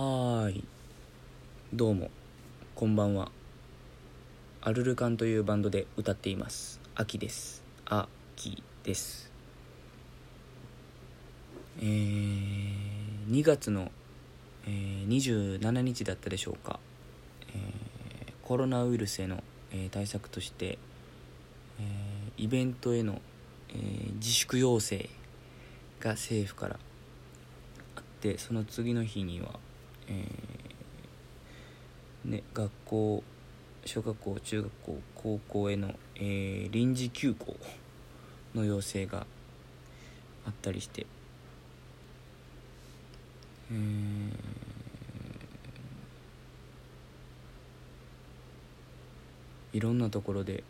はーい。どうもこんばんは。アルルカンというバンドで歌っています。秋です。あきです。えー、2月の、えー、27日だったでしょうか、えー、コロナウイルスへの、えー、対策として、えー、イベントへの、えー、自粛要請が政府からあってその次の日には、えーね、学校小学校中学校高校への、えー、臨時休校の要請があったりして。えーいろんなところで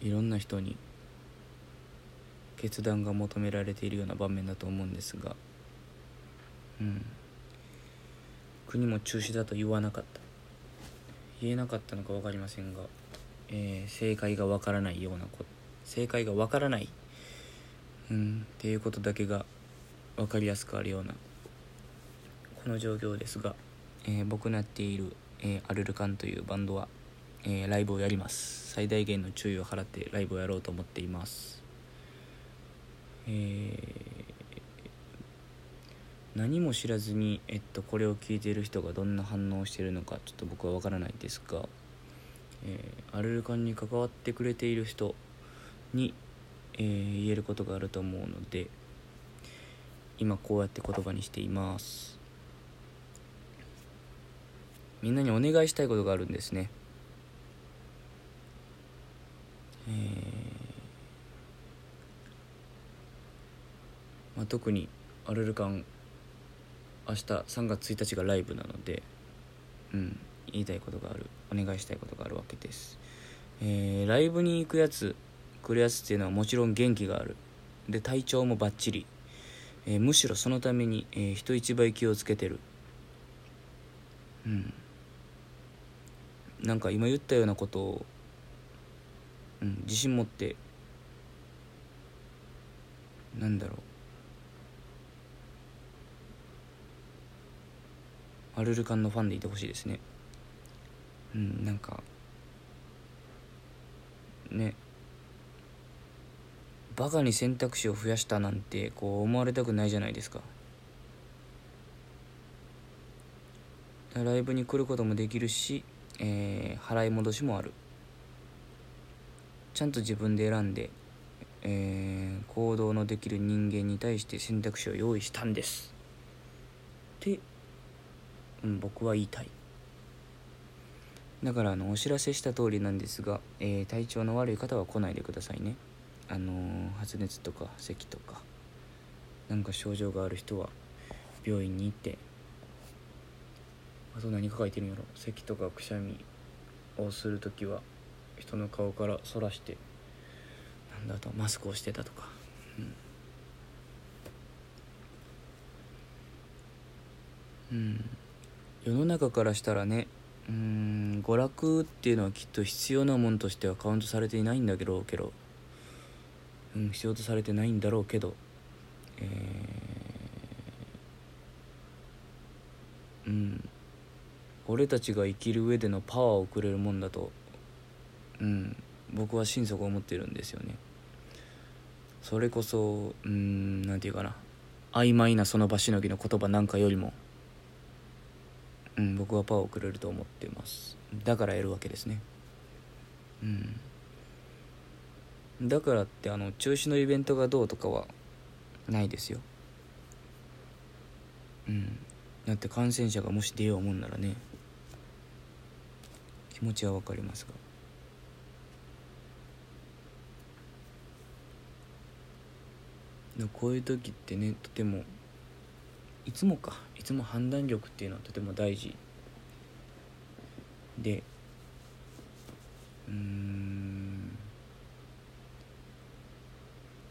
いろんな人に決断が求められているような場面だと思うんですが、うん、国も中止だと言わなかった。言えなかったのか分かりませんが、えー、正解が分からないようなこと。正解が分からない、うん、っていうことだけが分かりやすくあるようなこの状況ですが、えー、僕のやっている、えー、アルルカンというバンドは、えー、ライブをやります。最大限の注意を払ってライブをやろうと思っています。えー、何も知らずに、えっと、これを聞いている人がどんな反応をしているのかちょっと僕は分からないですが、えー、アルルカンに関わってくれている人に、えー、言えることがあると思うので今こうやって言葉にしています。みんなにお願いしたいことがあるんですね。えーまあ、特にアルルカン明日3月1日がライブなので、うん、言いたいことがある。お願いしたいことがあるわけです、えー、ライブに行くやつ来るやつっていうのはもちろん元気がある。で体調もバッチリ、えー、むしろそのために、えー、人一倍気をつけてる。うん。なんか今言ったようなことを、うん、自信持ってなんだろう。アルルカンのファンでいてほしいですね。うんなんかね。バカに選択肢を増やしたなんてこう思われたくないじゃないですか。ライブに来ることもできるし、えー、払い戻しもある。ちゃんと自分で選んで、えー、行動のできる人間に対して選択肢を用意したんです。ってうん、僕は言いたい。だからあのお知らせした通りなんですが、えー、体調の悪い方は来ないでくださいね。あのー、発熱とか咳とかなんか症状がある人は病院に行ってあと何か書いてるんやろ。咳とかくしゃみをする時は人の顔からそらしてなんだとマスクをしてたとか。うん、うん。世の中からしたらねうーん娯楽っていうのはきっと必要なものとしてはカウントされていないんだけどけど、うん、必要とされてないんだろうけどえー、うん俺たちが生きる上でのパワーをくれるもんだとうん僕は心底思ってるんですよね。それこそうん何て言うかな曖昧なその場しのぎの言葉なんかよりもうん、僕はパワーをくれると思ってます。だからやるわけですね。うん。だからってあの中止のイベントがどうとかはないですよ。うん。だって感染者がもし出ようもんならね気持ちは分かりますが。こういう時ってねとてもいつもか。いつも判断力っていうのはとても大事。でうん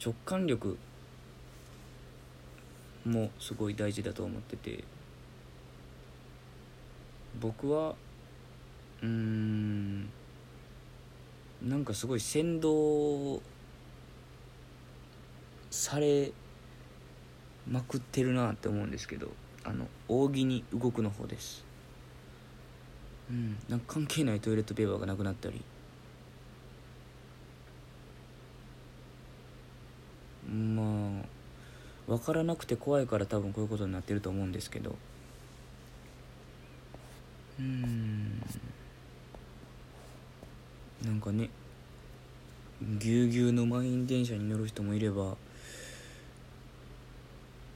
直感力もすごい大事だと思ってて。僕はうんなんかすごい先導されまくってるなって思うんですけどあの扇に動くの方です。うんなんか関係ないトイレットペーパーがなくなったり。まあ分からなくて怖いから多分こういうことになってると思うんですけど。うん。なんかねぎゅうぎゅうの満員電車に乗る人もいれば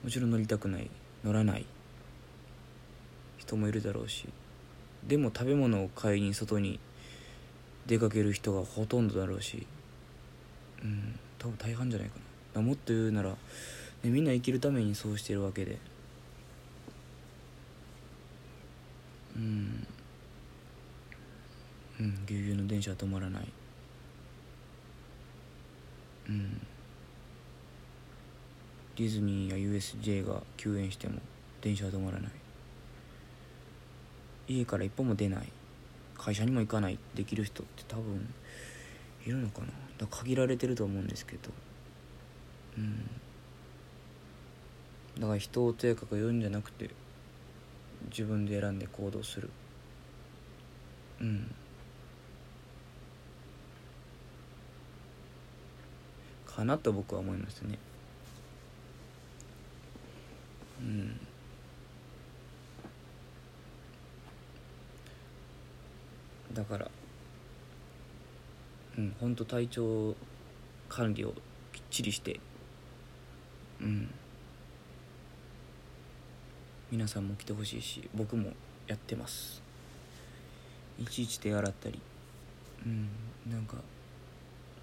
もちろん乗りたくない。乗らない。人もいるだろうし。でも食べ物を買いに外に出かける人がほとんどだろうし。うん多分大半じゃないかな。もっと言うなら、ね、みんな生きるためにそうしてるわけで。うん。うんぎゅうぎゅうの電車は止まらない。うん。ディズニーや USJ が休園しても電車は止まらない。家から一歩も出ない。会社にも行かない。できる人って多分いるのかな。だ限られてると思うんですけど。うん。だから人をとやかく言うんじゃなくて自分で選んで行動する。うん。かなと僕は思いましたね。うん。だからうん本当体調管理をきっちりしてうん。皆さんも来てほしいし僕もやってます。いちいち手洗ったりうん。なんか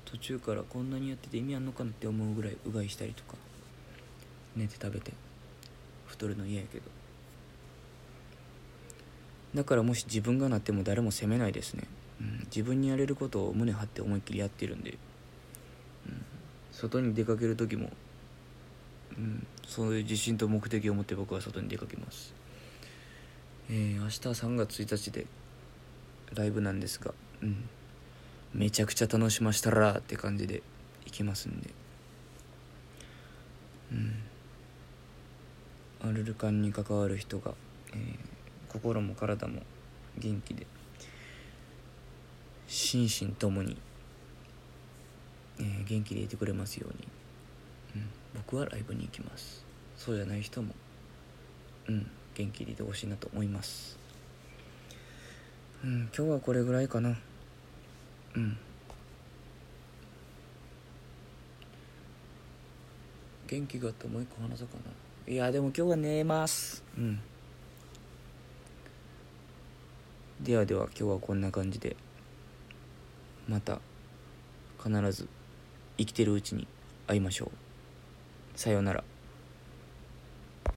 途中からこんなにやってて意味あんのかなって思うぐらいうがいしたりとか寝て食べて。太るの嫌やけど。だからもし自分がなっても誰も責めないですね、うん、自分にやれることを胸張って思いっきりやってるんで、うん、外に出かける時も、うん、そういう自信と目的を持って僕は外に出かけます。えー、明日3月1日でライブなんですが、うん、めちゃくちゃ楽しましたらって感じでいきますんで。うん。アルルカンに関わる人が、えー、心も体も元気で心身ともに、えー、元気でいてくれますように、うん、僕はライブに行きます。そうじゃない人もうん元気でいてほしいなと思います。うん今日はこれぐらいかな。うん。元気があってもう一個話そうかな。いやでも今日は寝ます。うん。ではでは今日はこんな感じでまた必ず生きてるうちに会いましょう。さようなら